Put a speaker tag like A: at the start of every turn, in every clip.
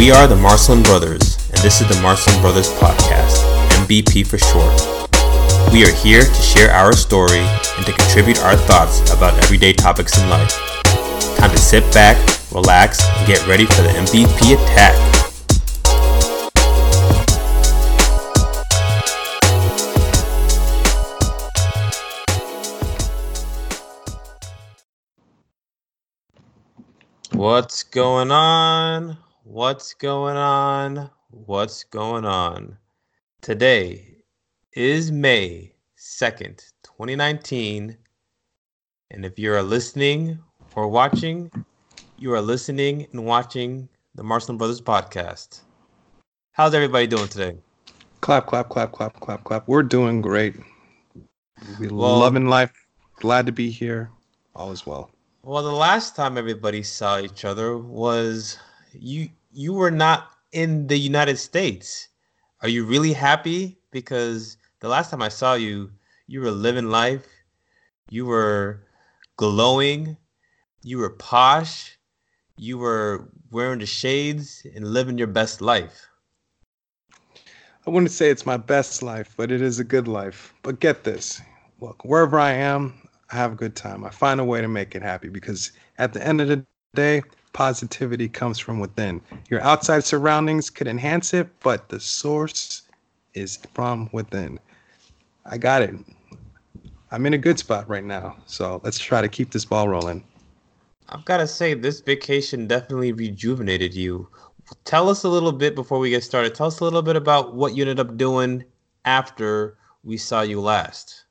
A: We are the Marcelin Brothers, and this is the Marcelin Brothers Podcast, MBP for short. We are here to share our story and to contribute our thoughts about everyday topics in life. Time to sit back, relax, and get ready for the MVP attack. What's going on? What's going on? What's going on? Today is May 2nd, 2019. And if you are listening or watching, you are listening and watching the Marcelin Brothers podcast. How's everybody doing today?
B: Clap, clap, clap, clap, clap, clap. We're doing great. We
A: Well-
B: loving life. Glad to be here. All is well.
A: Well, the last time everybody saw each other was you you were not in the United States. Are you really happy because the last time I saw you, you were living life. You were glowing. You were posh. You were wearing the shades and living your best life.
B: I wouldn't say it's my best life, but it is a good life. But get this look, wherever I am, I have a good time. I find a way to make it happy because at the end of the day, positivity comes from within. Your outside surroundings could enhance it, but the source is from within. I got it. I'm in a good spot right now. So let's try to keep this ball rolling.
A: I've got to say, this vacation definitely rejuvenated you. Tell us a little bit before we get started. Tell us a little bit about what you ended up doing after we saw you last.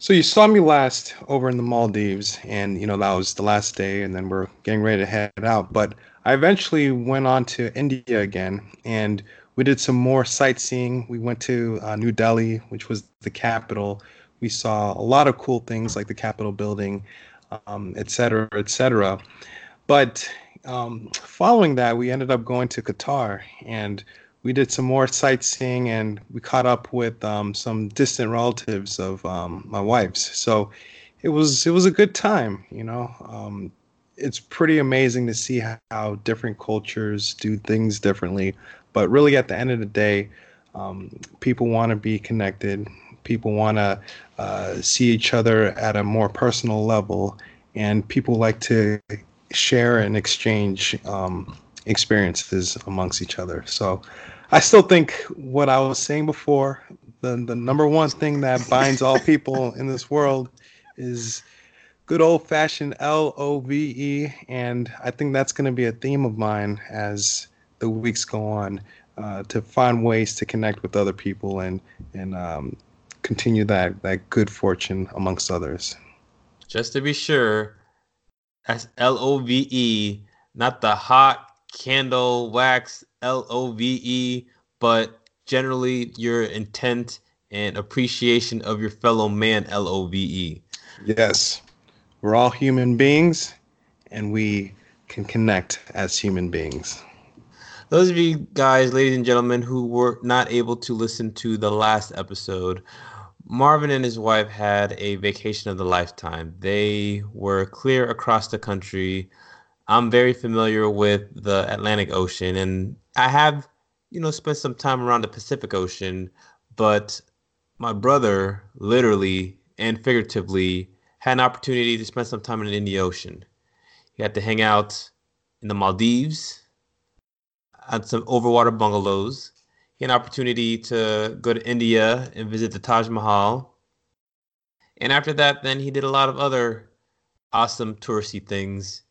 B: So you saw me last over in the Maldives, and you know that was the last day, and then we're getting ready to head out. But I eventually went on to India again, and we did some more sightseeing. We went to uh, New Delhi, which was the capital. We saw a lot of cool things like the Capitol building, um, et cetera, et cetera. But um, following that, we ended up going to Qatar, and we did some more sightseeing and we caught up with um, some distant relatives of um, my wife's. So it was it was a good time, you know. Um, it's pretty amazing to see how, how different cultures do things differently, but really at the end of the day, um, people want to be connected. People want to uh, see each other at a more personal level, and people like to share and exchange um, experiences amongst each other. So I still think what I was saying before, the the number one thing that binds all people in this world is good old fashioned L O V E, and I think that's going to be a theme of mine as the weeks go on, uh, to find ways to connect with other people and and um, continue that that good fortune amongst others.
A: Just to be sure, that's L O V E, not the hot candle wax L O V E, but generally your intent and appreciation of your fellow man L O V E.
B: Yes, we're all human beings, and we can connect as human beings.
A: Those of you guys, ladies and gentlemen, who were not able to listen to the last episode, Marvin and his wife had a vacation of the lifetime. They were clear across the country. I'm very familiar with the Atlantic Ocean, and I have, you know, spent some time around the Pacific Ocean, but my brother literally and figuratively had an opportunity to spend some time in the Indian Ocean. He got to hang out in the Maldives, at some overwater bungalows. He had an opportunity to go to India and visit the Taj Mahal. And after that, then he did a lot of other awesome touristy things.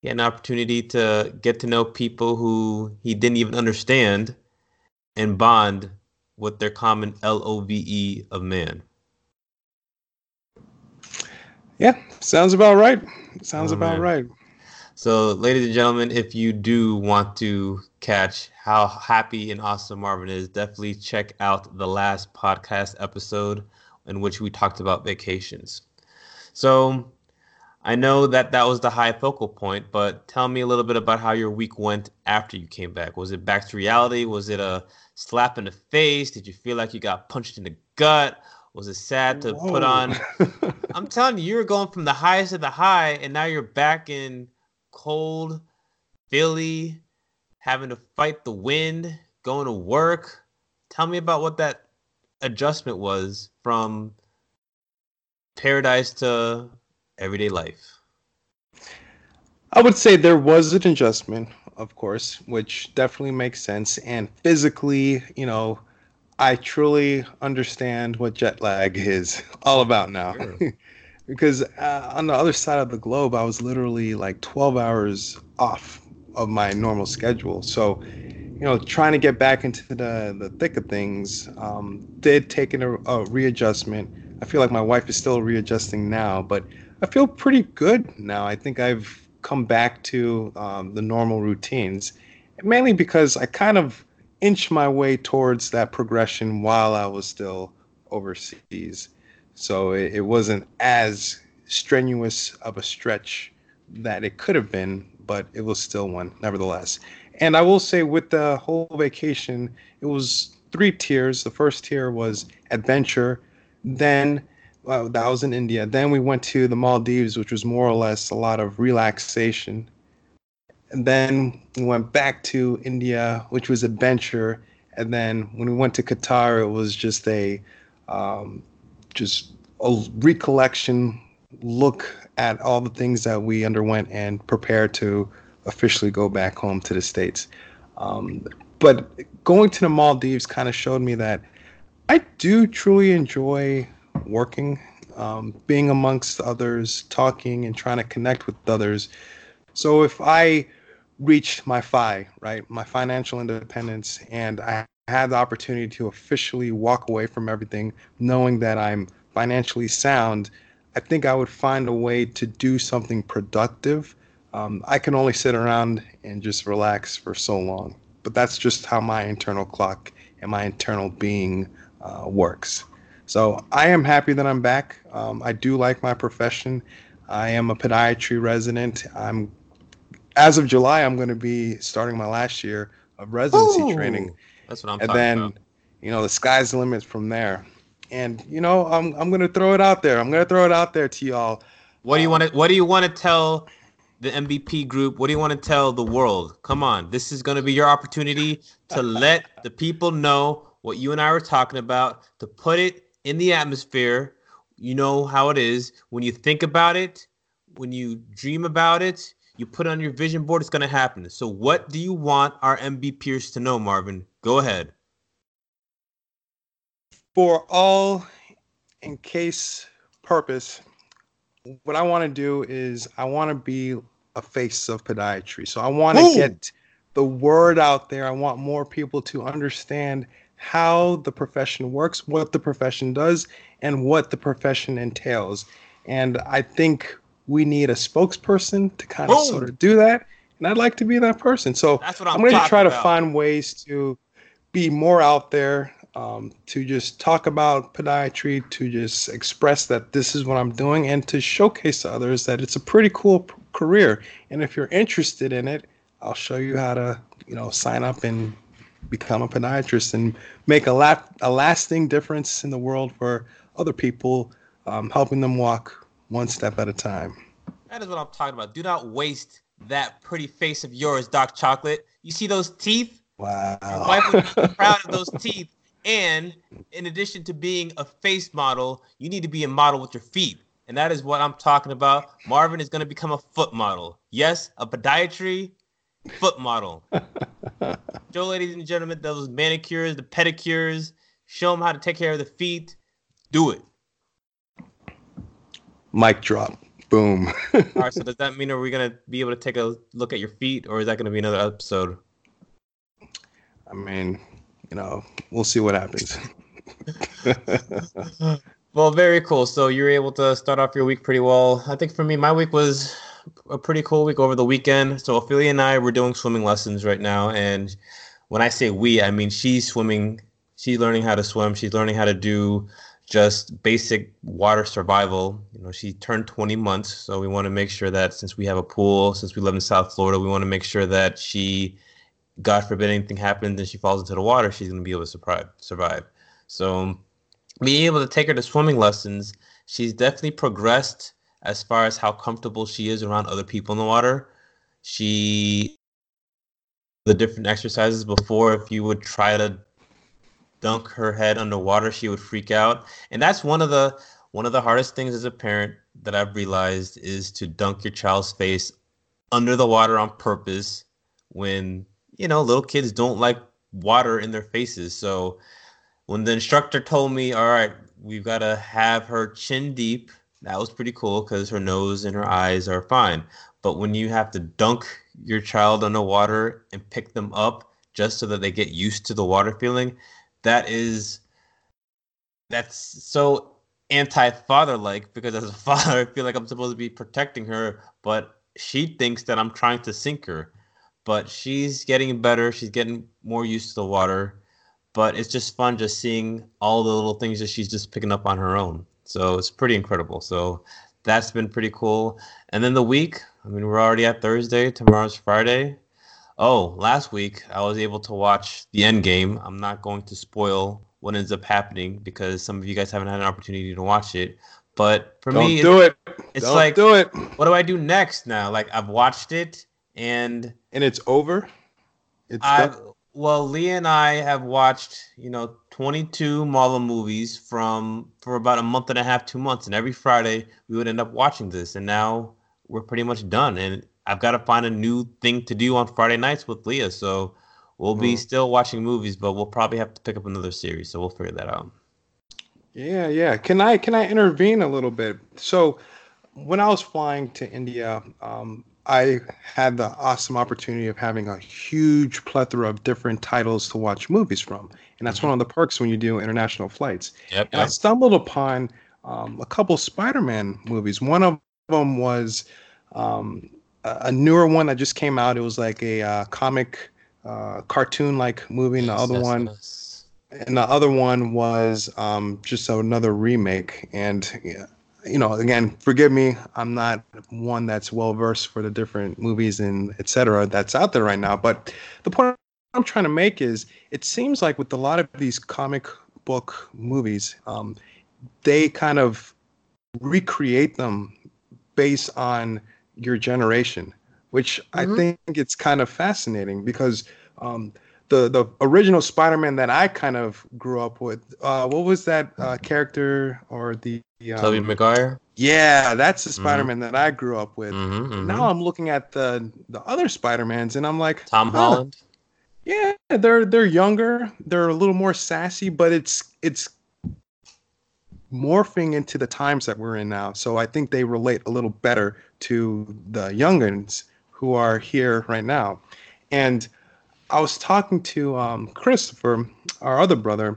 A: He had an opportunity to get to know people who he didn't even understand and bond with their common L O V E of man.
B: Yeah, sounds about right. Sounds
A: Oh,
B: about
A: man.
B: right.
A: So, ladies and gentlemen, if you do want to catch how happy and awesome Marvin is, definitely check out the last podcast episode in which we talked about vacations. So, I know that that was the high focal point, but tell me a little bit about how your week went after you came back. Was it back to reality? Was it a slap in the face? Did you feel like you got punched in the gut? Was it sad to put on I'm telling you, you're going from the highest of the high, and now you're back in cold Philly, having to fight the wind, going to work. Tell me about what that adjustment was from paradise to everyday life.
B: I would say there was an adjustment, of course, which definitely makes sense. And physically, you know, I truly understand what jet lag is all about now. Sure. because uh, on the other side of the globe, I was literally like 12 hours off of my normal schedule. So, you know, trying to get back into the, the thick of things um, did take a, a readjustment. I feel like my wife is still readjusting now, but I feel pretty good now. I think I've come back to um, the normal routines, mainly because I kind of inched my way towards that progression while I was still overseas. So it, it wasn't as strenuous of a stretch that it could have been, but it was still one nevertheless. And I will say, with the whole vacation, it was three tiers. The first tier was adventure, then well, that was in India. Then we went to the Maldives, which was more or less a lot of relaxation. And then we went back to India, which was adventure. And then when we went to Qatar, it was just a um, just a recollection look at all the things that we underwent and prepare to officially go back home to the states. Um, but going to the Maldives kind of showed me that I do truly enjoy working, um, being amongst others, talking and trying to connect with others. So if I reached my FI, right, my financial independence, and I had the opportunity to officially walk away from everything, knowing that I'm financially sound, I think I would find a way to do something productive. Um, I can only sit around and just relax for so long, but that's just how my internal clock and my internal being uh, works. So I am happy that I'm back. Um, I do like my profession. I am a podiatry resident. I'm as of July, I'm going to be starting my last year of residency Ooh, training.
A: That's what I'm.
B: And then,
A: about.
B: you know, the sky's the limit from there. And you know, I'm I'm going to throw it out there. I'm going to throw it out there to y'all.
A: What do you want to What do you want to tell the MVP group? What do you want to tell the world? Come on, this is going to be your opportunity to let the people know what you and I were talking about. To put it in the atmosphere. You know how it is. When you think about it, when you dream about it, you put it on your vision board, it's going to happen. So, what do you want our MB peers to know, Marvin? Go ahead.
B: For all in case purpose, what I want to do is I want to be a face of podiatry. So, I want to get the word out there. I want more people to understand how the profession works, what the profession does, and what the profession entails. And I think we need a spokesperson to kind of sort of do that. And I'd like to be that person. So
A: I'm, I'm
B: going to try
A: about.
B: to find ways to be more out there, um, to just talk about podiatry, to just express that this is what I'm doing, and to showcase to others that it's a pretty cool p- career. And if you're interested in it, I'll show you how to, you know, sign up and become a podiatrist and make a, la- a lasting difference in the world for other people, um, helping them walk one step at a time.
A: That is what I'm talking about. Do not waste that pretty face of yours, Doc Chocolate. You see those teeth?
B: Wow.
A: Your wife would be proud of those teeth. And in addition to being a face model, you need to be a model with your feet. And that is what I'm talking about. Marvin is going to become a foot model. Yes, a podiatry foot model. Joe, ladies and gentlemen, those manicures, the pedicures, show them how to take care of the feet. Do it.
B: Mic drop. Boom.
A: All right. So does that mean are we gonna be able to take a look at your feet, or is that gonna be another episode?
B: I mean, you know, we'll see what happens.
A: well, very cool. So you're able to start off your week pretty well. I think for me, my week was a pretty cool week over the weekend. So Ophelia and I were doing swimming lessons right now, and when I say we, I mean she's swimming. She's learning how to swim. She's learning how to do just basic water survival. You know, she turned 20 months, so we want to make sure that since we have a pool, since we live in South Florida, we want to make sure that she, God forbid anything happens and she falls into the water, she's going to be able to survive. Survive. So, being able to take her to swimming lessons, she's definitely progressed as far as how comfortable she is around other people in the water. She the different exercises before if you would try to dunk her head underwater she would freak out and that's one of the one of the hardest things as a parent that i've realized is to dunk your child's face under the water on purpose when you know little kids don't like water in their faces so when the instructor told me all right we've got to have her chin deep that was pretty cool because her nose and her eyes are fine but when you have to dunk your child underwater and pick them up just so that they get used to the water feeling, that is that's so anti-father like because as a father I feel like I'm supposed to be protecting her, but she thinks that I'm trying to sink her. But she's getting better, she's getting more used to the water. But it's just fun just seeing all the little things that she's just picking up on her own. So it's pretty incredible. So that's been pretty cool. And then the week, I mean, we're already at Thursday. Tomorrow's Friday. Oh, last week I was able to watch the end game. I'm not going to spoil what ends up happening because some of you guys haven't had an opportunity to watch it. But for
B: Don't
A: me,
B: do it.
A: it's
B: Don't
A: like,
B: do it.
A: what do I do next now? Like I've watched it, and
B: And it's over. It's
A: I well, Leah and I have watched, you know, 22 Marvel movies from for about a month and a half, two months, and every Friday we would end up watching this, and now we're pretty much done. And I've got to find a new thing to do on Friday nights with Leah, so we'll be
B: Mhm.
A: still watching movies, but we'll probably have to pick up another series, so we'll figure that out.
B: Yeah, yeah. Can I can I intervene a little bit? So, when I was flying to India, um, I had the awesome opportunity of having a huge plethora of different titles to watch movies from, and that's
A: Mhm.
B: one of the perks when you do international flights.
A: Yep.
B: And I stumbled upon um, a couple Spider-Man movies. One of them was um, a newer one that just came out. It was like a uh, comic, uh, cartoon-like movie. And the other one and the other one was um, just another remake. And yeah, you know, again, forgive me, I'm not one that's well versed for the different movies and et cetera that's out there right now. But the point I'm trying to make is, it seems like with a lot of these comic book movies, um, they kind of recreate them based on your generation, which
A: Mhm.
B: I think it's kind of fascinating because. Um, the the original Spider-Man that I kind of grew up with. Uh, what was that uh, character or the? Um,
A: Tobey Maguire.
B: yeah, that's the
A: Mhm.
B: Spider-Man that I grew up with.
A: Mm-hmm,
B: Now I'm looking at the the other Spider-Mans and I'm like,
A: Tom Holland.
B: Yeah, they're they're younger. They're a little more sassy, but it's it's morphing into the times that we're in now. So I think they relate a little better to the youngins who are here right now. And I was talking to um, Christopher, our other brother,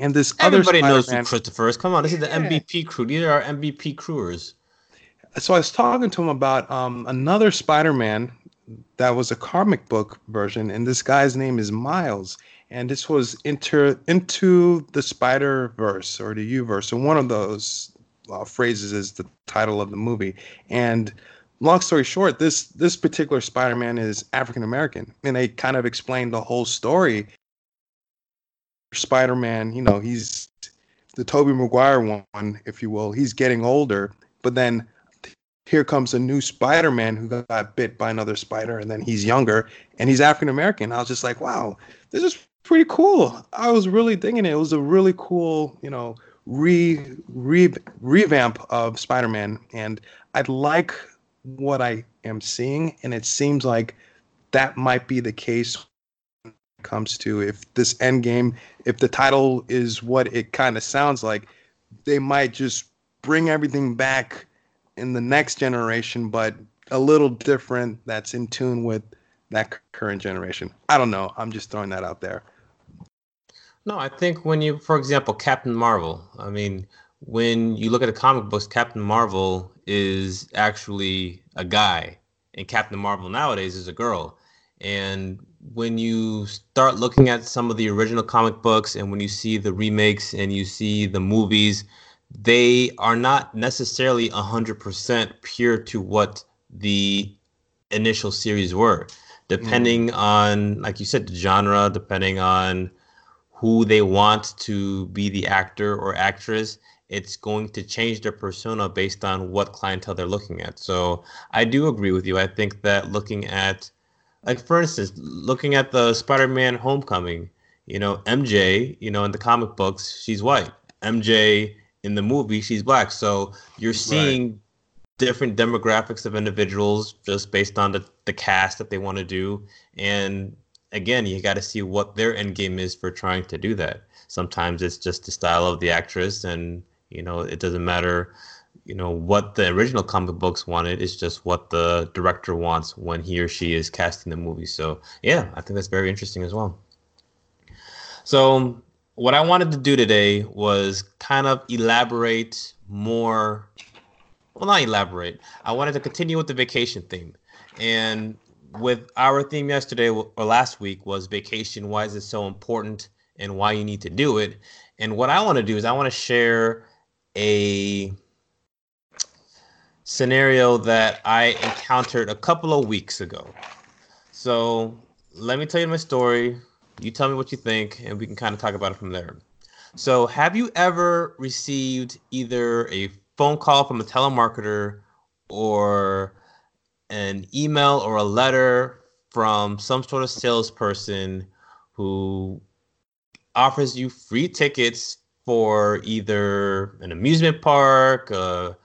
B: and this
A: Everybody
B: other
A: knows who Christopher is. Come on, this is the MVP crew. These are our MVP crewers.
B: so I was talking to him about um, another Spider-Man that was a comic book version, and this guy's name is Miles, and this was into into the Spider Verse or the U Verse, and one of those uh, phrases is the title of the movie. And long story short, this this particular Spider-Man is African American, and they kind of explained the whole story. Spider-Man, you know, he's the Tobey Maguire one, if you will. He's getting older, but then here comes a new Spider-Man who got bit by another spider, and then he's younger and he's African American. I was just like, wow, this is pretty cool. I was really digging it. It was a really cool, you know, re, re revamp of Spider-Man, and I like what I am seeing, and it seems like that might be the case comes to if this end game, if the title is what it kind of sounds like, they might just bring everything back in the next generation, but a little different that's in tune with that current generation. I don't know. I'm just throwing that out there.
A: No, I think when you, for example, Captain Marvel. I mean, when you look at the comic books, Captain Marvel is actually a guy, and Captain Marvel nowadays is a girl. And when you start looking at some of the original comic books, and when you see the remakes and you see the movies, they are not necessarily 100% pure to what the initial series were, depending mm. on, like you said, the genre, depending on who they want to be the actor or actress, it's going to change their persona based on what clientele they're looking at. So I do agree with you. I think that looking at like for instance, looking at the Spider-Man Homecoming, you know, MJ, you know, in the comic books, she's white. MJ in the movie, she's black. So you're seeing right. different demographics of individuals just based on the, the cast that they want to do. And again, you got to see what their end game is for trying to do that. Sometimes it's just the style of the actress, and you know, it doesn't matter you know what the original comic books wanted it's just what the director wants when he or she is casting the movie. So yeah i think that's very interesting as well. So what i wanted to do today was kind of elaborate more well not elaborate. I wanted to continue with the vacation theme. And with our theme yesterday or last week was vacation why is it so important and why you need to do it? And what i want to do is i want to share a scenario that I encountered a couple of weeks ago. So let me tell you my story. You tell me what you think, and we can kind of talk about it from there. So, have you ever received either a phone call from a telemarketer or an email or a letter from some sort of salesperson who offers you free tickets for either an amusement park, a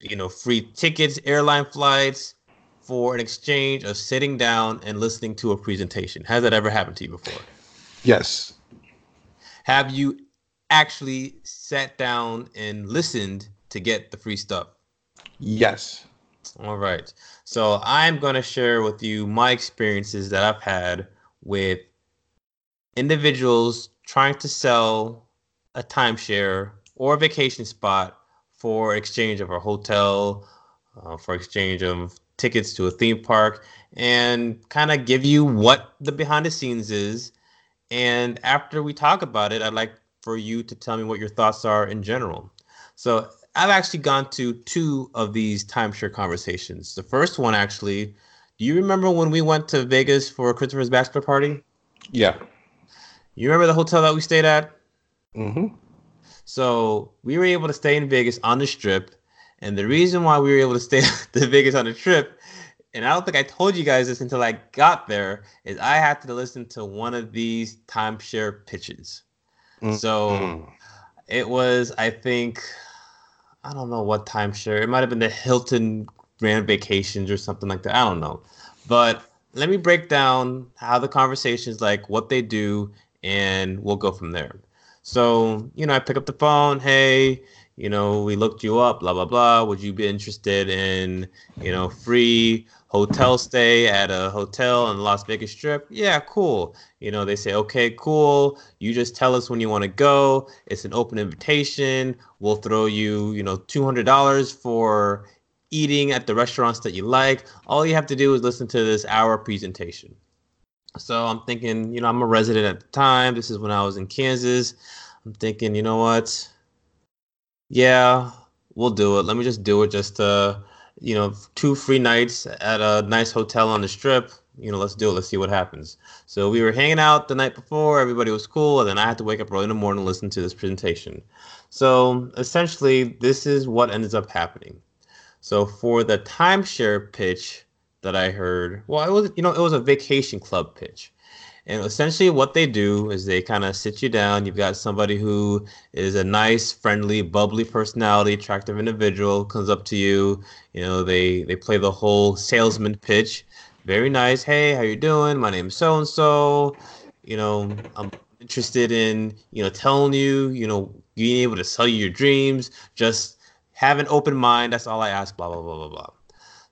A: you know, free tickets, airline flights for an exchange of sitting down and listening to a presentation. Has that ever happened to you before?
B: Yes.
A: Have you actually sat down and listened to get the free stuff?
B: Yes.
A: All right. So I'm going to share with you my experiences that I've had with individuals trying to sell a timeshare or a vacation spot for exchange of a hotel, uh, for exchange of tickets to a theme park, and kind of give you what the behind the scenes is. And after we talk about it, I'd like for you to tell me what your thoughts are in general. So I've actually gone to two of these timeshare conversations. The first one, actually, do you remember when we went to Vegas for Christopher's bachelor party?
B: Yeah.
A: You remember the hotel that we stayed at?
B: Mm-hmm.
A: So we were able to stay in Vegas on the strip. And the reason why we were able to stay to Vegas on the trip, and I don't think I told you guys this until I got there, is I had to listen to one of these timeshare pitches. Mm-hmm. So it was, I think, I don't know what timeshare. It might have been the Hilton Grand Vacations or something like that. I don't know. But let me break down how the conversations like, what they do, and we'll go from there. So, you know, I pick up the phone, hey, you know, we looked you up, blah, blah, blah. Would you be interested in, you know, free hotel stay at a hotel on the Las Vegas Strip? Yeah, cool. You know, they say, okay, cool. You just tell us when you want to go. It's an open invitation. We'll throw you, you know, $200 for eating at the restaurants that you like. All you have to do is listen to this hour presentation. So I'm thinking, you know, I'm a resident at the time. This is when I was in Kansas. I'm thinking, you know what? Yeah, we'll do it. Let me just do it. Just uh, you know, two free nights at a nice hotel on the strip. You know, let's do it. Let's see what happens. So we were hanging out the night before. Everybody was cool, and then I had to wake up early in the morning and listen to this presentation. So essentially, this is what ends up happening. So for the timeshare pitch, that I heard. Well, it was you know it was a vacation club pitch. And essentially, what they do is they kind of sit you down. You've got somebody who is a nice, friendly, bubbly personality, attractive individual comes up to you. You know, they they play the whole salesman pitch. Very nice. Hey, how you doing? My name is so and so. You know, I'm interested in you know telling you you know being able to sell you your dreams. Just have an open mind. That's all I ask. Blah blah blah blah blah.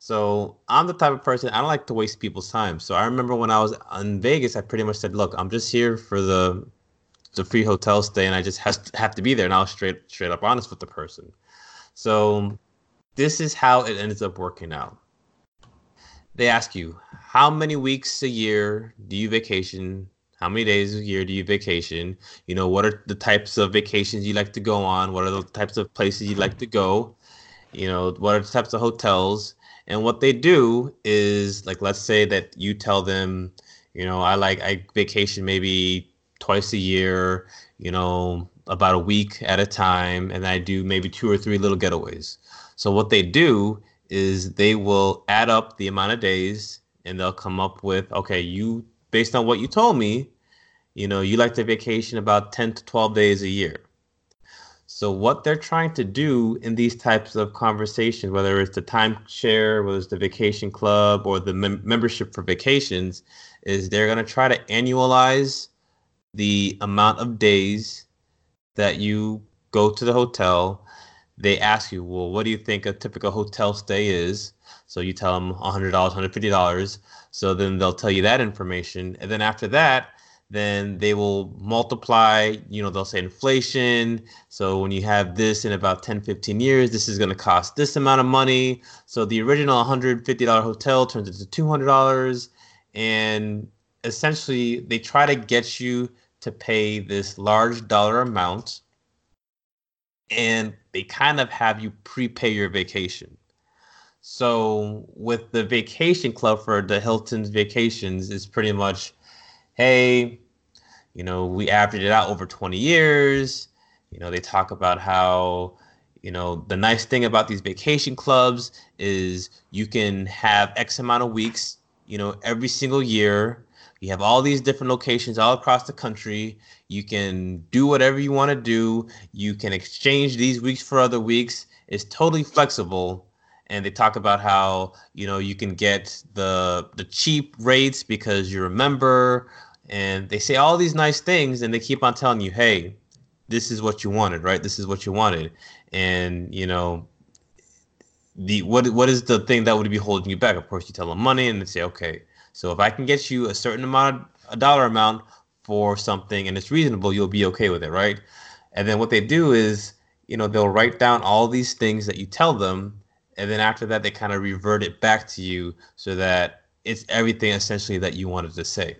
A: So I'm the type of person I don't like to waste people's time. So I remember when I was in Vegas, I pretty much said, "Look, I'm just here for the the free hotel stay, and I just has to, have to be there." And I was straight straight up honest with the person. So this is how it ends up working out. They ask you, "How many weeks a year do you vacation?" How many days a year do you vacation? You know, what are the types of vacations you like to go on? What are the types of places you like to go? You know, what are the types of hotels? And what they do is like let's say that you tell them, you know, I like I vacation maybe twice a year, you know, about a week at a time, and I do maybe two or three little getaways. So what they do is they will add up the amount of days and they'll come up with okay, you based on what you told me, you know, you like to vacation about 10 to 12 days a year. So what they're trying to do in these types of conversations, whether it's the timeshare, whether it's the vacation club, or the mem- membership for vacations, is they're going to try to annualize the amount of days that you go to the hotel. They ask you, well, what do you think a typical hotel stay is? So you tell them $100, $150. So then they'll tell you that information. And then after that, then they will multiply, you know, they'll say inflation. So when you have this in about 10, 15 years, this is going to cost this amount of money. So the original $150 hotel turns into $200. And essentially, they try to get you to pay this large dollar amount. And they kind of have you prepay your vacation. So with the vacation club for the Hilton's vacations is pretty much, hey, you know, we averaged it out over 20 years. You know, they talk about how, you know, the nice thing about these vacation clubs is you can have X amount of weeks, you know, every single year. You have all these different locations all across the country. You can do whatever you want to do. You can exchange these weeks for other weeks. It's totally flexible and they talk about how you know you can get the the cheap rates because you're a member and they say all these nice things and they keep on telling you hey this is what you wanted right? This is what you wanted. And you know the what what is the thing that would be holding you back? Of course you tell them money and they say okay so if i can get you a certain amount a dollar amount for something and it's reasonable you'll be okay with it right? And then what they do is you know they'll write down all these things that you tell them and then after that they kind of revert it back to you so that it's everything essentially that you wanted to say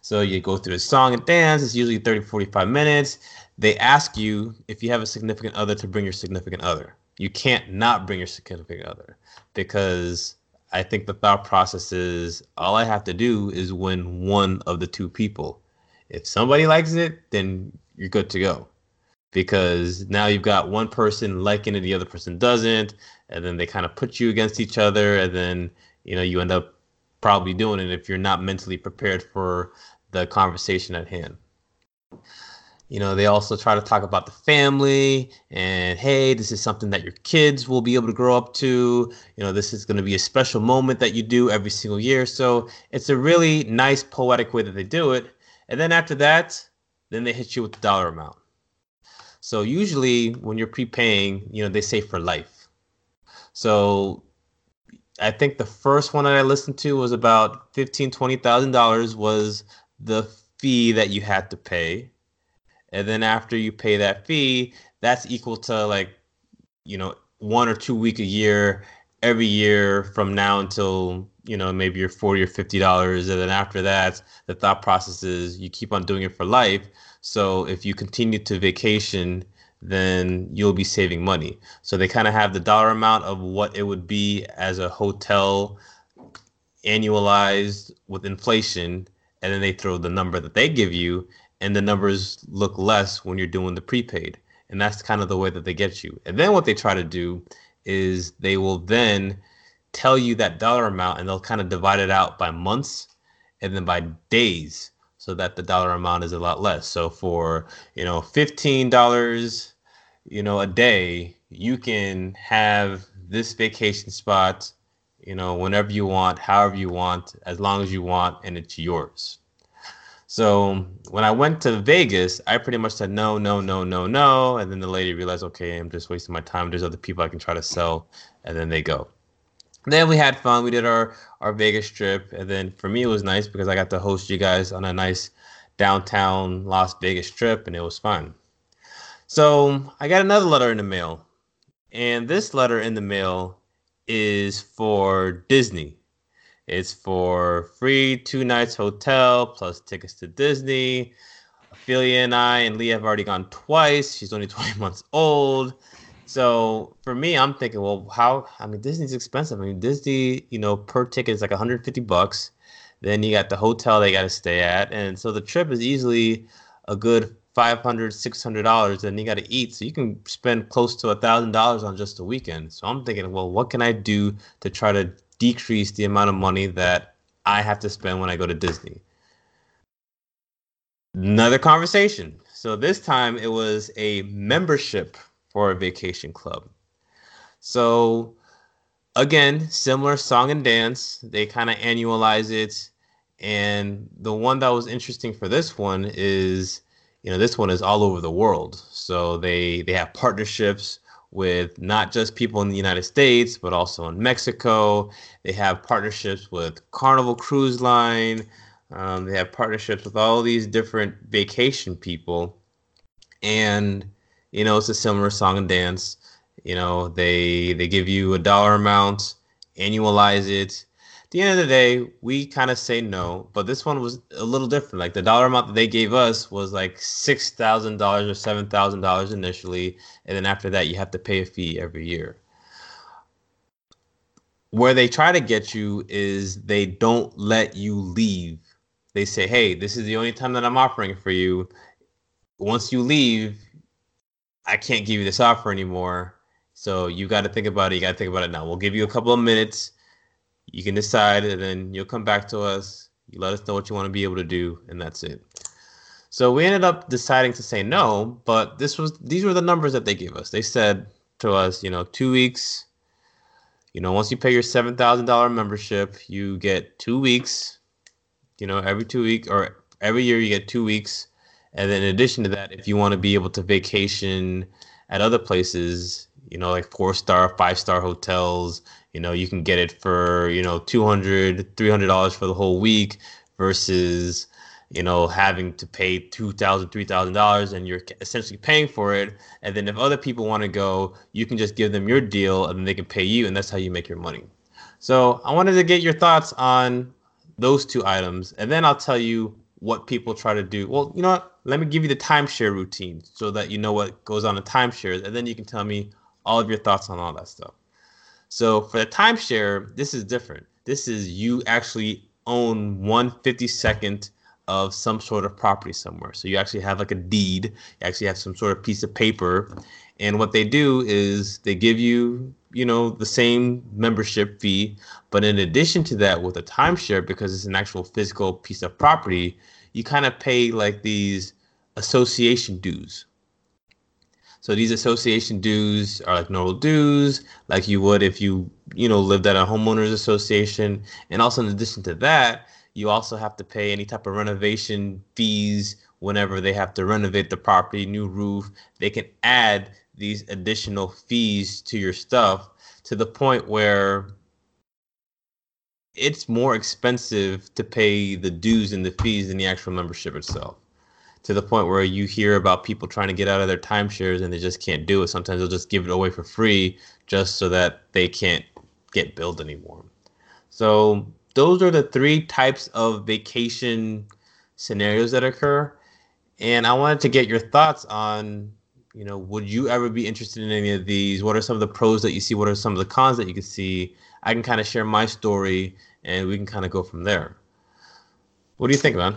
A: so you go through the song and dance it's usually 30 45 minutes. They ask you if you have a significant other to bring your significant other. You can't not bring your significant other because i think the thought process is all i have to do is win one of the two people. If somebody likes it then you're good to go. Because now you've got one person liking it, the other person doesn't, and then they kind of put you against each other, and then you know you end up probably doing it if you're not mentally prepared for the conversation at hand. You know, they also try to talk about the family and hey, this is something that your kids will be able to grow up to. You know, this is going to be a special moment that you do every single year. So it's a really nice poetic way that they do it. And then after that, then they hit you with the dollar amount. So usually when you're prepaying, you know, they say for life. So I think the first one that I listened to was about fifteen, twenty thousand dollars was the fee that you had to pay. And then after you pay that fee, that's equal to like, you know, one or two week a year every year from now until you know maybe you're 40 or 50 dollars and then after that the thought process is you keep on doing it for life so if you continue to vacation, then you'll be saving money. So they kind of have the dollar amount of what it would be as a hotel annualized with inflation, and then they throw the number that they give you, and the numbers look less when you're doing the prepaid. And that's kind of the way that they get you. And then what they try to do is they will then tell you that dollar amount and they'll kind of divide it out by months and then by days so that the dollar amount is a lot less. So for, you know, $15, you know, a day, you can have this vacation spot, you know, whenever you want, however you want, as long as you want, and it's yours. So when I went to Vegas, I pretty much said no, no, no, no, no. And then the lady realized, okay, I'm just wasting my time. There's other people I can try to sell. And then they go then we had fun. We did our our Vegas trip, and then for me it was nice because I got to host you guys on a nice downtown Las Vegas trip, and it was fun. So I got another letter in the mail, and this letter in the mail is for Disney. It's for free two nights hotel plus tickets to Disney. Ophelia and I and Leah have already gone twice. She's only 20 months old. So for me, I'm thinking, well, how? I mean, Disney's expensive. I mean, Disney, you know, per ticket is like 150 bucks. Then you got the hotel they got to stay at, and so the trip is easily a good 500 600 dollars then you got to eat so you can spend close to a thousand dollars on just a weekend so i'm thinking well what can i do to try to decrease the amount of money that I have to spend when I go to Disney. Another conversation. So this time it was a membership for a vacation club. So again, similar song and dance. They kind of annualize it. And the one that was interesting for this one is, you know, this one is all over the world. So they they have partnerships with not just people in the United States, but also in Mexico. They have partnerships with Carnival Cruise Line. Um, they have partnerships with all these different vacation people. And, you know, it's a similar song and dance. You know, they they give you a dollar amount, annualize it. At the end of the day, we kind of say no, but this one was a little different. Like the dollar amount that they gave us was like six thousand dollars or seven thousand dollars initially, and then after that, you have to pay a fee every year. Where they try to get you is they don't let you leave. They say, "Hey, this is the only time that I'm offering for you. Once you leave, I can't give you this offer anymore." So you got to think about it. You got to think about it now. We'll give you a couple of minutes. You can decide, and then you'll come back to us. You let us know what you want to be able to do, and that's it. So we ended up deciding to say no, but this was these were the numbers that they gave us. They said to us, you know, two weeks. You know, once you pay your seven thousand dollar membership, you get two weeks. You know, every two week or every year you get two weeks, and then in addition to that, if you want to be able to vacation at other places, you know, like four star, five star hotels. You know, you can get it for, you know, 200 $300 for the whole week versus, you know, having to pay $2,000, $3,000 and you're essentially paying for it. And then if other people want to go, you can just give them your deal and then they can pay you. And that's how you make your money. So I wanted to get your thoughts on those two items. And then I'll tell you what people try to do. Well, you know what? Let me give you the timeshare routine so that you know what goes on in timeshares. And then you can tell me all of your thoughts on all that stuff. So for the timeshare, this is different. This is you actually own one fifty second of some sort of property somewhere. So you actually have like a deed, you actually have some sort of piece of paper. And what they do is they give you, you know, the same membership fee. But in addition to that, with a timeshare, because it's an actual physical piece of property, you kind of pay like these association dues. So these association dues are like normal dues, like you would if you, you know, lived at a homeowners association. And also in addition to that, you also have to pay any type of renovation fees whenever they have to renovate the property, new roof. They can add these additional fees to your stuff to the point where it's more expensive to pay the dues and the fees than the actual membership itself to the point where you hear about people trying to get out of their timeshares and they just can't do it. Sometimes they'll just give it away for free just so that they can't get billed anymore. So those are the three types of vacation scenarios that occur. And I wanted to get your thoughts on, you know, would you ever be interested in any of these? What are some of the pros that you see? What are some of the cons that you can see? I can kind of share my story and we can kind of go from there. What do you think, man?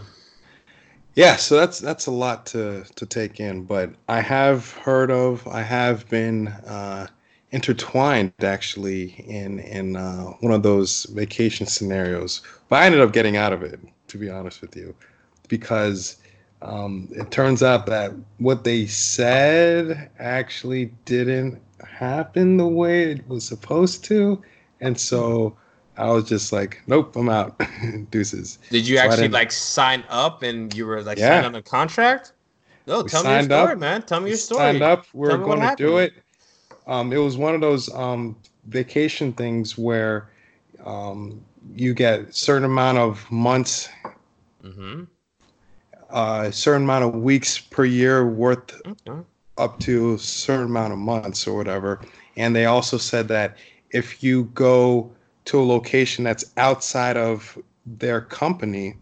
B: Yeah, so that's that's a lot to to take in, but I have heard of, I have been uh, intertwined actually in in uh, one of those vacation scenarios, but I ended up getting out of it, to be honest with you, because um, it turns out that what they said actually didn't happen the way it was supposed to, and so I was just like, nope, I'm out. Deuces.
A: Did you so actually like sign up and you were like yeah. signed on a contract? No, we tell me your story, up. man. Tell me your story.
B: Signed up. We are going to do it. Um, it was one of those um, vacation things where um, you get a certain amount of months, mm-hmm. uh, a certain amount of weeks per year worth okay. up to a certain amount of months or whatever. And they also said that if you go to a location that's outside of their company,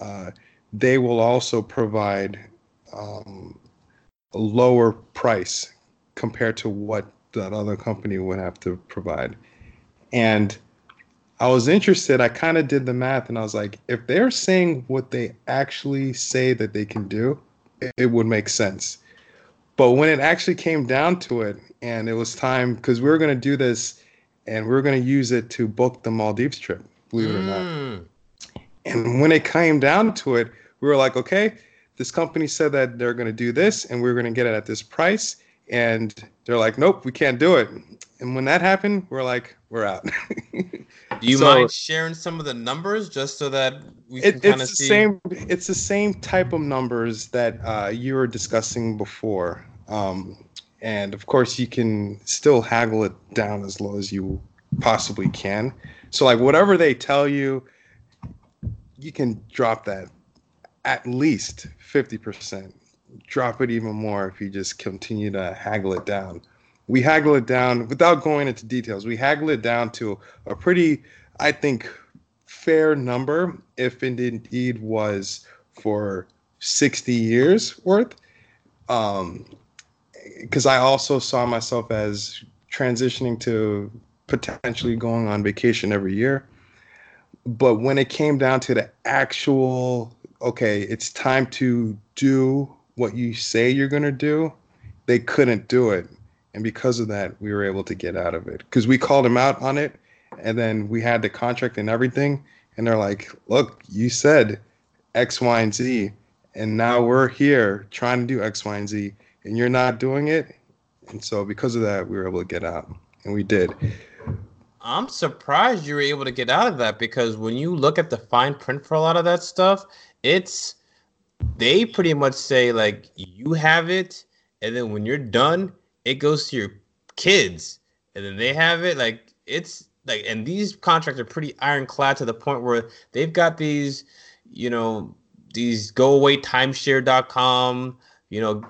B: uh, they will also provide um, a lower price compared to what that other company would have to provide. And I was interested. I kind of did the math and I was like, if they're saying what they actually say that they can do, it, it would make sense. But when it actually came down to it, and it was time because we were going to do this and we're going to use it to book the Maldives trip. Believe it or not. Hmm. And when it came down to it, we were like, okay, this company said that they're going to do this and we are going to get it at this price. And they're like, nope, we can't do it. And when that happened, we're like, we're out.
A: do you so, mind sharing some of the numbers just so that we can
B: kind of see? The same, it's the same type of numbers that uh, you were discussing before. Um, and of course, you can still haggle it down as low as you possibly can. So, like, whatever they tell you, you can drop that at least 50%. Drop it even more if you just continue to haggle it down. We haggle it down without going into details. We haggle it down to a pretty, I think, fair number if it indeed was for 60 years worth. Um, because I also saw myself as transitioning to potentially going on vacation every year. But when it came down to the actual okay, it's time to do what you say you're going to do, they couldn't do it. And because of that, we were able to get out of it because we called them out on it. And then we had the contract and everything. And they're like, look, you said X, Y, and Z. And now we're here trying to do X, Y, and Z. And you're not doing it. And so because of that, we were able to get out. And we did.
A: I'm surprised you were able to get out of that because when you look at the fine print for a lot of that stuff, it's they pretty much say like you have it, and then when you're done, it goes to your kids, and then they have it. Like it's like, and these contracts are pretty ironclad to the point where they've got these, you know, these go away timeshare.com, you know,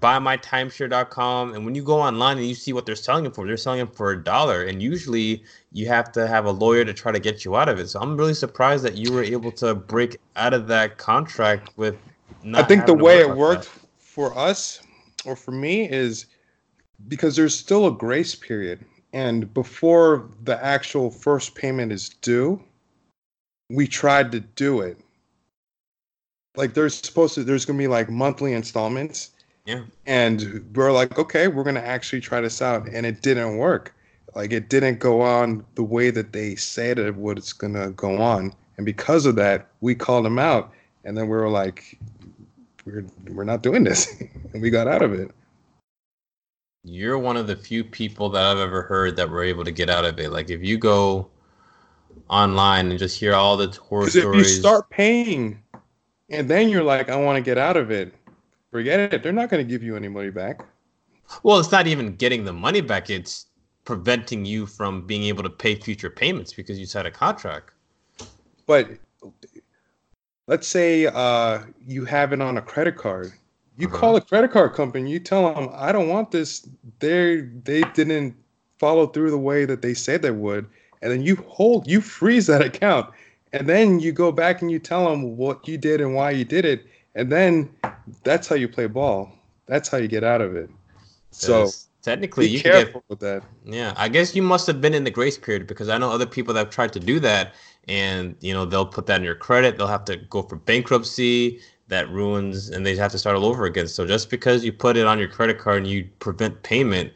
A: buymytimeshare.com and when you go online and you see what they're selling it for they're selling it for a dollar and usually you have to have a lawyer to try to get you out of it so i'm really surprised that you were able to break out of that contract with
B: i think the way it worked that. for us or for me is because there's still a grace period and before the actual first payment is due we tried to do it like there's supposed to there's going to be like monthly installments
A: yeah.
B: And we're like, okay, we're gonna actually try this out, and it didn't work. Like it didn't go on the way that they said it was gonna go on, and because of that, we called them out, and then we were like, we're we're not doing this, and we got out of it.
A: You're one of the few people that I've ever heard that were able to get out of it. Like if you go online and just hear all the horror stories. If you
B: start paying, and then you're like, I want to get out of it Forget it. They're not going to give you any money back.
A: Well, it's not even getting the money back. It's preventing you from being able to pay future payments because you signed a contract.
B: But let's say uh, you have it on a credit card. You uh-huh. call a credit card company. You tell them, "I don't want this." They they didn't follow through the way that they said they would, and then you hold you freeze that account, and then you go back and you tell them what you did and why you did it, and then that's how you play ball. That's how you get out of it. So
A: technically, you
B: careful get, with that.
A: Yeah, I guess you must have been in the grace period because I know other people that have tried to do that, and you know they'll put that in your credit. They'll have to go for bankruptcy. That ruins, and they have to start all over again. So just because you put it on your credit card and you prevent payment,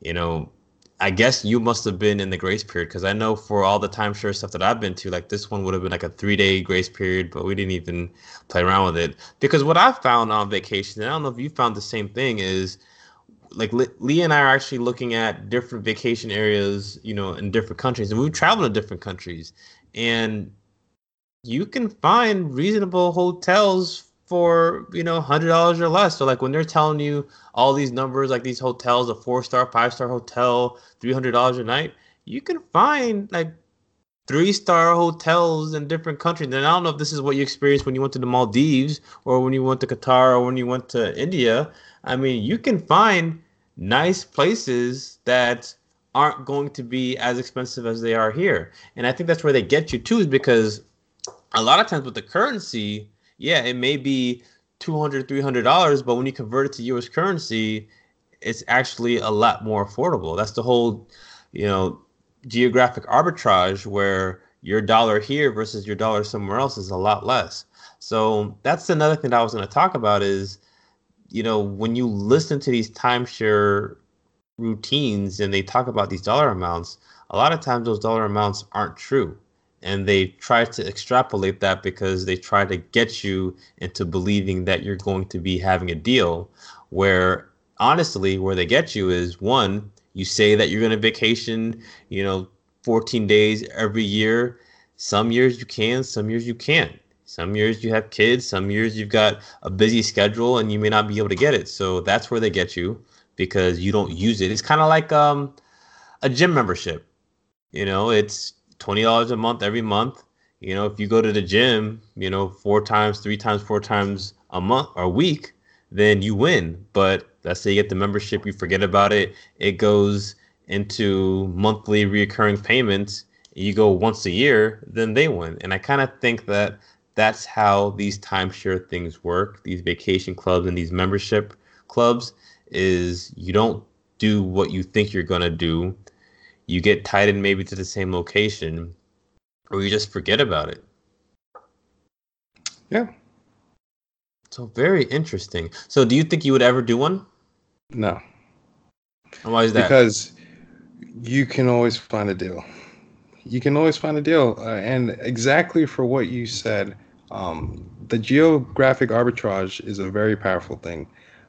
A: you know, I guess you must have been in the grace period because I know for all the timeshare stuff that I've been to, like this one would have been like a three day grace period, but we didn't even play around with it. Because what I found on vacation, and I don't know if you found the same thing, is like Leah and I are actually looking at different vacation areas, you know, in different countries, and we've traveled to different countries, and you can find reasonable hotels for you know hundred dollars or less. So like when they're telling you all these numbers, like these hotels, a four star, five star hotel, three hundred dollars a night, you can find like three star hotels in different countries. And I don't know if this is what you experienced when you went to the Maldives or when you went to Qatar or when you went to India. I mean, you can find nice places that aren't going to be as expensive as they are here. And I think that's where they get you too, is because a lot of times with the currency yeah, it may be 200 $300, but when you convert it to US currency, it's actually a lot more affordable. That's the whole, you know, geographic arbitrage where your dollar here versus your dollar somewhere else is a lot less. So that's another thing that I was going to talk about is, you know, when you listen to these timeshare routines and they talk about these dollar amounts, a lot of times those dollar amounts aren't true. And they try to extrapolate that because they try to get you into believing that you're going to be having a deal where honestly where they get you is one you say that you're going to vacation you know 14 days every year. Some years you can some years you can't. Some years you have kids some years you've got a busy schedule and you may not be able to get it. So that's where they get you because you don't use it. It's kind of like um, a gym membership. You know it's twenty dollars a month every month. You know, if you go to the gym, you know, four times, three times, four times a month or a week, then you win. But let's say you get the membership, you forget about it, it goes into monthly reoccurring payments. You go once a year, then they win. And I kind of think that that's how these timeshare things work. These vacation clubs and these membership clubs is you don't do what you think you're gonna do you get tied in maybe to the same location, or you just forget about it.
B: Yeah.
A: So very interesting. So do you think you would ever do one?
B: No.
A: And why is that?
B: Because you can always find a deal. You can always find a deal, uh, and exactly for what you said, um, the geographic arbitrage is a very powerful thing.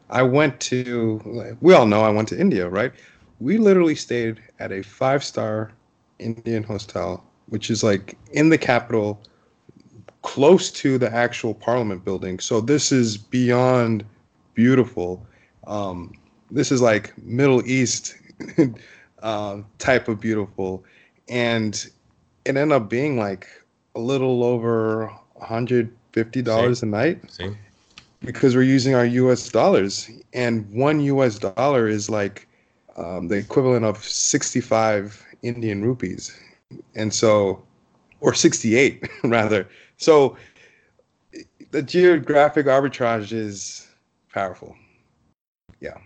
B: I went to, we all know I went to India, right? We literally stayed at a five star Indian hostel, which is like in the capital, close to the actual Parliament building. So this is beyond beautiful. Um, this is like Middle East uh, type of beautiful, and it ended up being like a little over hundred fifty dollars a night.
A: Same.
B: Because we're using our U.S. dollars, and one U.S. dollar is like um, the equivalent of 65 Indian rupees. And so, or 68 rather. So the geographic arbitrage is powerful. Yeah.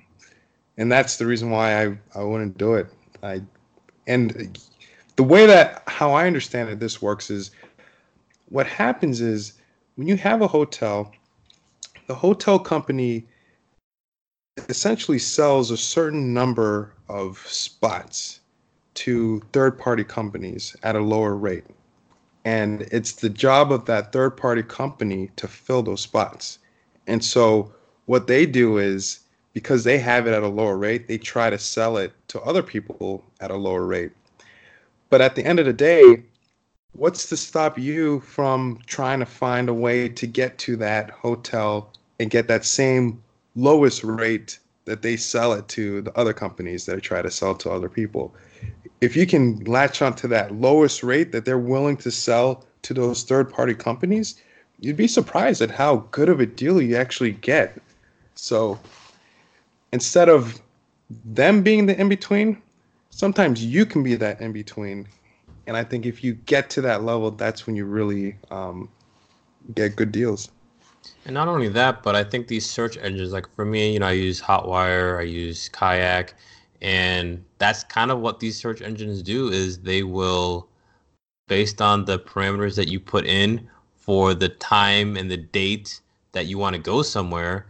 B: And that's the reason why I, I wouldn't do it. I, and the way that, how I understand it, this works is what happens is when you have a hotel, the hotel company essentially sells a certain number of spots to third party companies at a lower rate. And it's the job of that third party company to fill those spots. And so what they do is because they have it at a lower rate, they try to sell it to other people at a lower rate. But at the end of the day, what's to stop you from trying to find a way to get to that hotel and get that same lowest rate that they sell it to the other companies that try to sell to other people. If you can latch onto that lowest rate that they're willing to sell to those third party companies, you'd be surprised at how good of a deal you actually get. So instead of them being the in between, sometimes you can be that in between. And I think if you get to that level, that's when you really um, get good deals.
A: And not only that, but I think these search engines, like for me, you know, I use Hotwire, I use Kayak, and that's kind of what these search engines do is they will, based on the parameters that you put in for the time and the date that you want to go somewhere,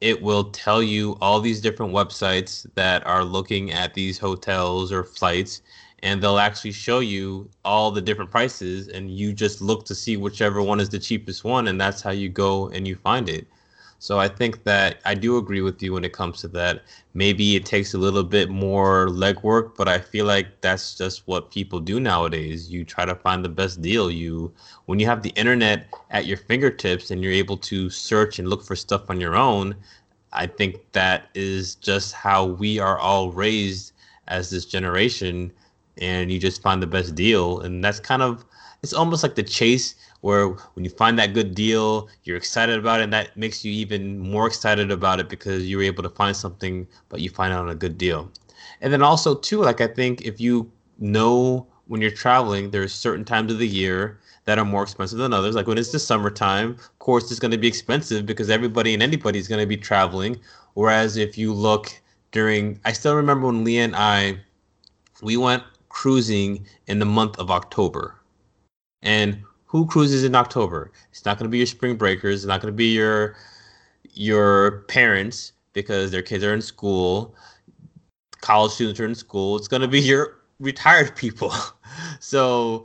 A: it will tell you all these different websites that are looking at these hotels or flights and they'll actually show you all the different prices and you just look to see whichever one is the cheapest one and that's how you go and you find it. So i think that i do agree with you when it comes to that. Maybe it takes a little bit more legwork but i feel like that's just what people do nowadays. You try to find the best deal. You when you have the internet at your fingertips and you're able to search and look for stuff on your own i think that is just how we are all raised as this generation and you just find the best deal. And that's kind of it's almost like the chase where when you find that good deal, you're excited about it, and that makes you even more excited about it because you were able to find something, but you find on a good deal. And then also too, like I think if you know when you're traveling, there's certain times of the year that are more expensive than others. Like when it's the summertime, of course, it's going to be expensive because everybody and anybody is going to be traveling. Whereas if you look during, I still remember when Leah and I, we went cruising in the month of October. And who cruises in October? It's not going to be your spring breakers. It's not going to be your your parents because their kids are in school. College students are in school. It's going to be your retired people. so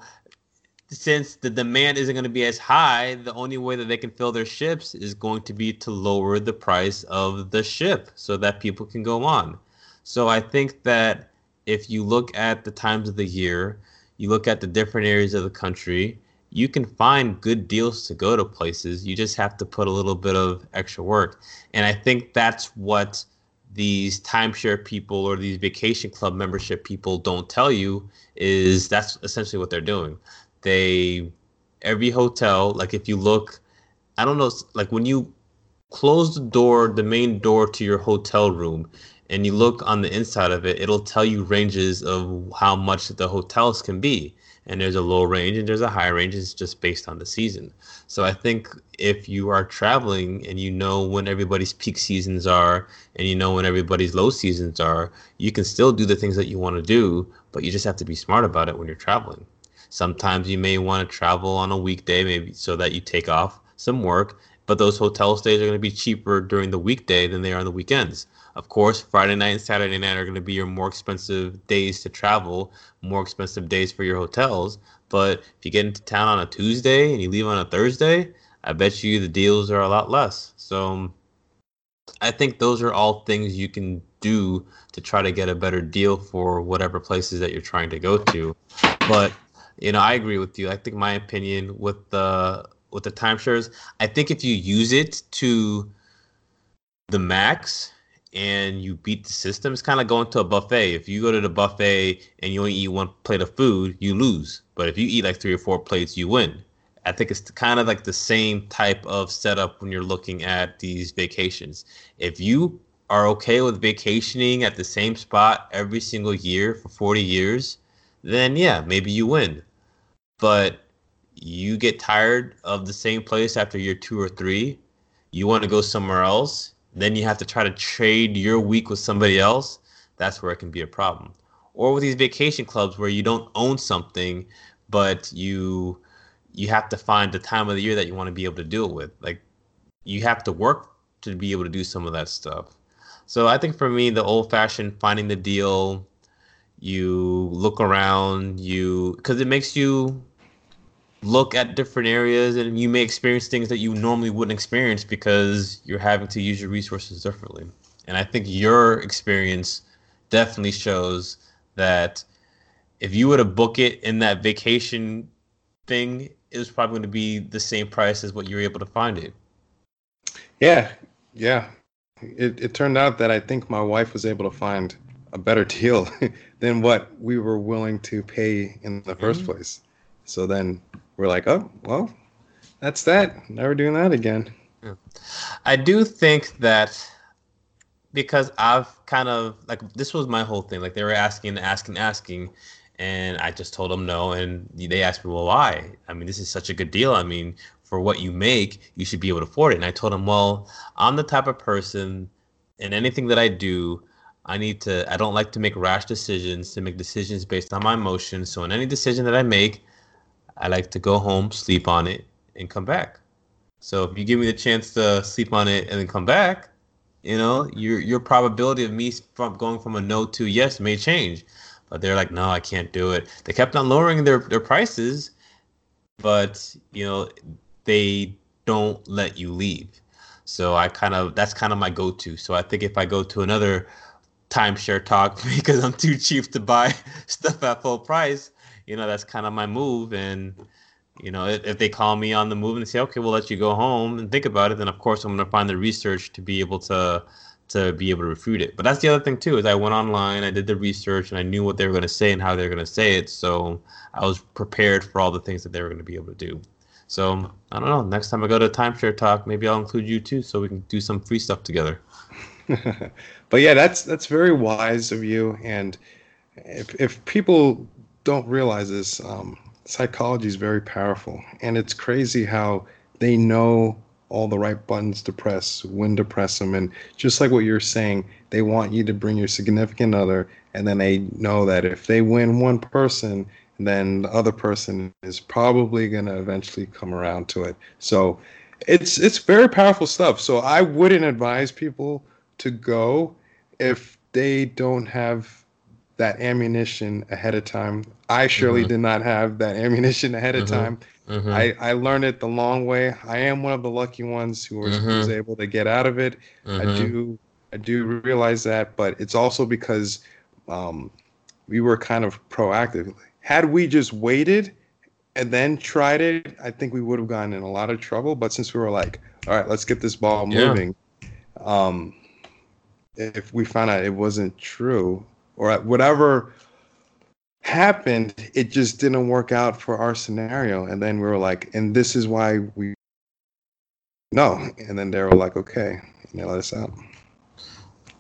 A: since the demand isn't going to be as high, the only way that they can fill their ships is going to be to lower the price of the ship so that people can go on. So I think that if you look at the times of the year, you look at the different areas of the country, you can find good deals to go to places. You just have to put a little bit of extra work. And I think that's what these timeshare people or these vacation club membership people don't tell you is that's essentially what they're doing they every hotel like if you look i don't know like when you close the door the main door to your hotel room and you look on the inside of it it'll tell you ranges of how much the hotels can be. And there's a low range and there's a high range. It's just based on the season. So i think if you are traveling and you know when everybody's peak seasons are and you know when everybody's low seasons are you can still do the things that you want to do but you just have to be smart about it when you're traveling. Sometimes you may want to travel on a weekday, maybe so that you take off some work, but those hotel stays are going to be cheaper during the weekday than they are on the weekends. Of course, Friday night and Saturday night are going to be your more expensive days to travel, more expensive days for your hotels. But if you get into town on a Tuesday and you leave on a Thursday, I bet you the deals are a lot less. So I think those are all things you can do to try to get a better deal for whatever places that you're trying to go to. But you know, I agree with you. I think my opinion with the with the timeshares, I think if you use it to the max and you beat the system, it's kind of going to a buffet. If you go to the buffet and you only eat one plate of food, you lose. But if you eat like three or four plates, you win. I think it's kind of like the same type of setup when you're looking at these vacations. If you are okay with vacationing at the same spot every single year for 40 years, then yeah, maybe you win but you get tired of the same place after year two or three, you want to go somewhere else, then you have to try to trade your week with somebody else. That's where it can be a problem. Or with these vacation clubs where you don't own something, but you you have to find the time of the year that you want to be able to do it with. Like you have to work to be able to do some of that stuff. So I think for me, the old fashioned finding the deal, you look around, you because it makes you look at different areas and you may experience things that you normally wouldn't experience because you're having to use your resources differently. And I think your experience definitely shows that if you were to book it in that vacation thing, it was probably going to be the same price as what you were able to find it.
B: Yeah, yeah. It, it turned out that I think my wife was able to find a better deal than what we were willing to pay in the 1st mm-hmm. place. So then we're like, oh, well, that's that. Never doing that again.
A: I do think that because I've kind of like this was my whole thing. Like they were asking, asking, asking, and I just told them no. And they asked me, well, why? I mean, this is such a good deal. I mean, for what you make, you should be able to afford it. And I told them, well, I'm the type of person, in anything that I do, I need to. I don't like to make rash decisions. To make decisions based on my emotions. So in any decision that I make, I like to go home, sleep on it, and come back. So if you give me the chance to sleep on it and then come back, you know, your your probability of me from going from a no to yes may change. But they're like, no, I can't do it. They kept on lowering their their prices, but you know, they don't let you leave. So I kind of that's kind of my go-to. So I think if I go to another timeshare talk because I'm too cheap to buy stuff at full price, you know that's kind of my move and you know if, if, they call me on the move and say okay we'll let you go home and think about it then of course i'm going to find the research to be able to to be able to refute it. But that's the other thing too is i went online i did the research and i knew what they were going to say and how they were going to say it so i was prepared for all the things that they were going to be able to do. So i don't know next time i go to timeshare talk maybe i'll include you too so we can do some free stuff together.
B: But yeah that's that's very wise of you and if, if people don't realize this. Um, psychology is very powerful, and it's crazy how they know all the right buttons to press, when to press them, and just like what you're saying, they want you to bring your significant other, and then they know that if they win one person, then the other person is probably going to eventually come around to it. So it's it's very powerful stuff. So I wouldn't advise people to go if they don't have that ammunition ahead of time. I surely
A: Mhm.
B: did not have that ammunition ahead of
A: Mhm.
B: time.
A: Mhm.
B: I, I learned it the long way. I am one of the lucky ones who was, was
A: Mhm.
B: able to get out of it. I
A: Mhm.
B: do I do realize that, but it's also because um, we were kind of proactive. Had we just waited and then tried it, I think we would have gotten in a lot of trouble. But since we were like, all right, let's get this ball
A: Yeah.
B: moving, um, if we found out it wasn't true or whatever happened, it just didn't work out for our scenario. And then we were like, and this is why we no. And then they were like, okay, and they let us out.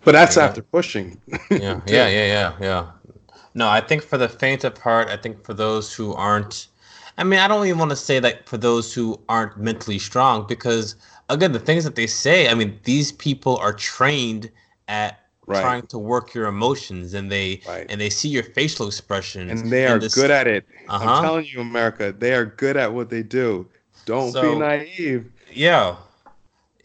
B: But that's
A: Yeah.
B: after pushing.
A: yeah, yeah, yeah, yeah, yeah. No, I think for the faint of heart, I think for those who aren't, I mean, I don't even want to say that for those who aren't mentally strong, because again, the things that they say, I mean, these people are trained at
B: Right.
A: trying to work your emotions, and they
B: Right.
A: and they see your facial expressions,
B: and they are
A: this-
B: good at it.
A: Uh-huh.
B: I'm telling you, America, they are good at what they do. Don't
A: So-
B: be naive.
A: Yeah.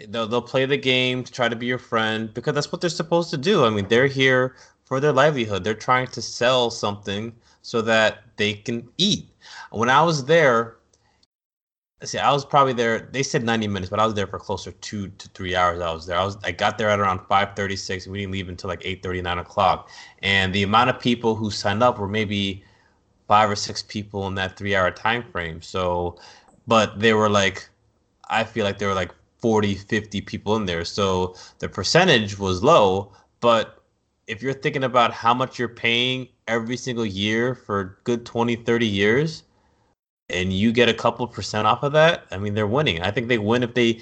A: They'll, they'll play the game to try to be your friend because that's what they're supposed to do. I mean, they're here for their livelihood. They're trying to sell something so that they can eat. When I was there, see, I was probably there. They said 90 minutes, but I was there for closer two to three hours. I was there. I was I got there at around 5:36, we didn't leave until like 8:30, 9 o'clock. And the amount of people who signed up were maybe five or six people in that three-hour time frame. So, but they were like I feel like there were like 40, 50 people in there. So the percentage was low. But if you're thinking about how much you're paying every single year for good 20, 30 years, and you get a couple percent off of that, I mean, they're winning. I think they win if they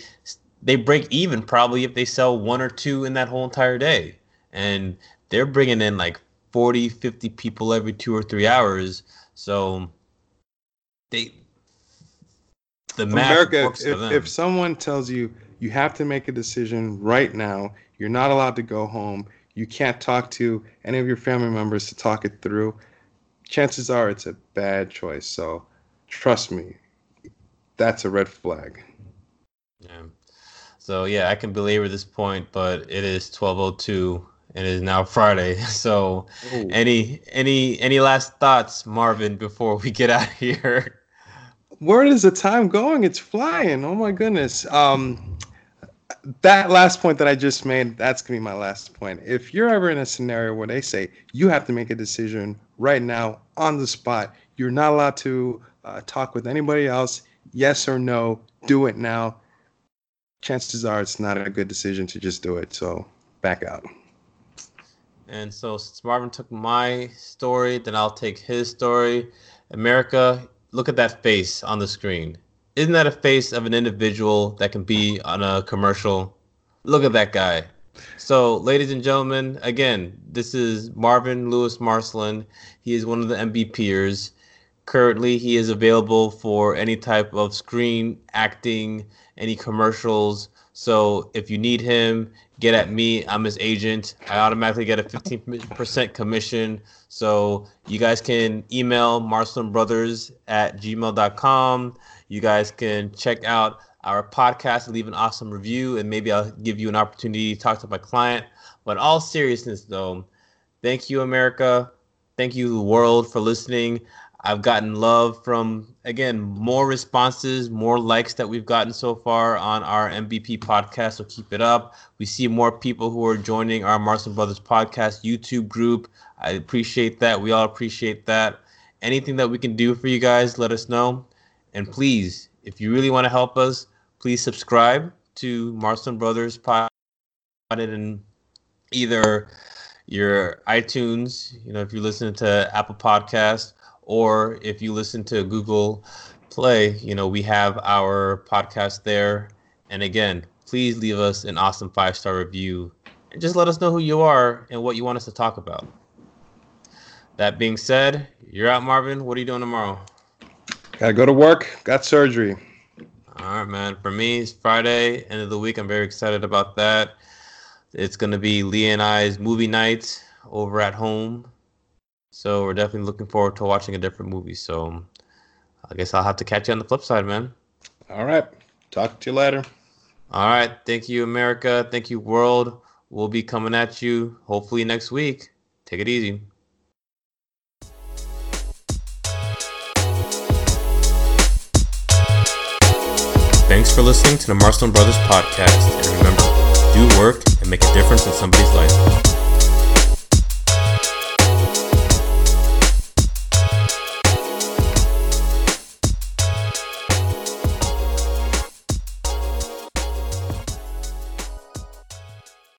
A: they break even probably if they sell one or two in that whole entire day. And they're bringing in like 40, 50 people every two or three hours. So they the math
B: America, if, if someone tells you you have to make a decision right now, you're not allowed to go home, you can't talk to any of your family members to talk it through, chances are it's a bad choice. So trust me, that's a red flag.
A: Yeah. So yeah, I can belabor this point, but it is 12:02 and it is now Friday. So
B: Ooh.
A: any any any last thoughts, Marvin, before we get out of here?
B: Where is the time going? It's flying. Oh my goodness. Um, that last point that I just made, that's gonna be my last point. If you're ever in a scenario where they say you have to make a decision right now on the spot, you're not allowed to uh, talk with anybody else. Yes or no, do it now. Chances are it's not a good decision to just do it. So back out.
A: And so since Marvin took my story, then I'll take his story. America, look at that face on the screen. Isn't that a face of an individual that can be on a commercial? Look at that guy. So, ladies and gentlemen, again, this is Marvin Lewis Marcelin. He is one of the MVPers. Currently, he is available for any type of screen acting, any commercials. So, if you need him, get at me. I'm his agent. I automatically get a 15% commission. So, you guys can email marcelinbrothers at gmail.com. You guys can check out our podcast leave an awesome review, and maybe I'll give you an opportunity to talk to my client. But all seriousness, though, thank you, America. Thank you, world, for listening. I've gotten love from, again, more responses, more likes that we've gotten so far on our MVP podcast. So keep it up. We see more people who are joining our Marcelin Brothers podcast YouTube group. I appreciate that. We all appreciate that. Anything that we can do for you guys, let us know. And please, if you really want to help us, please subscribe to Marcelin Brothers podcast in either your iTunes, you know, if you're listening to Apple Podcasts, or if you listen to Google Play, you know, we have our podcast there. And again, please leave us an awesome five star review and just let us know who you are and what you want us to talk about. That being said, you're out, Marvin. What are you doing tomorrow?
B: Gotta go to work. Got surgery.
A: All right, man. For me, it's Friday, end of the week. I'm very excited about that. It's going to be Leah and I's movie night over at home. So we're definitely looking forward to watching a different movie. So um, I guess I'll have to catch you on the flip side, man.
B: All right. Talk to you later.
A: All right. Thank you, America. Thank you, world. We'll be coming at you hopefully next week. Take it easy. Thanks for listening to the Marcelin Brothers podcast. And remember, do work and make a difference in somebody's life.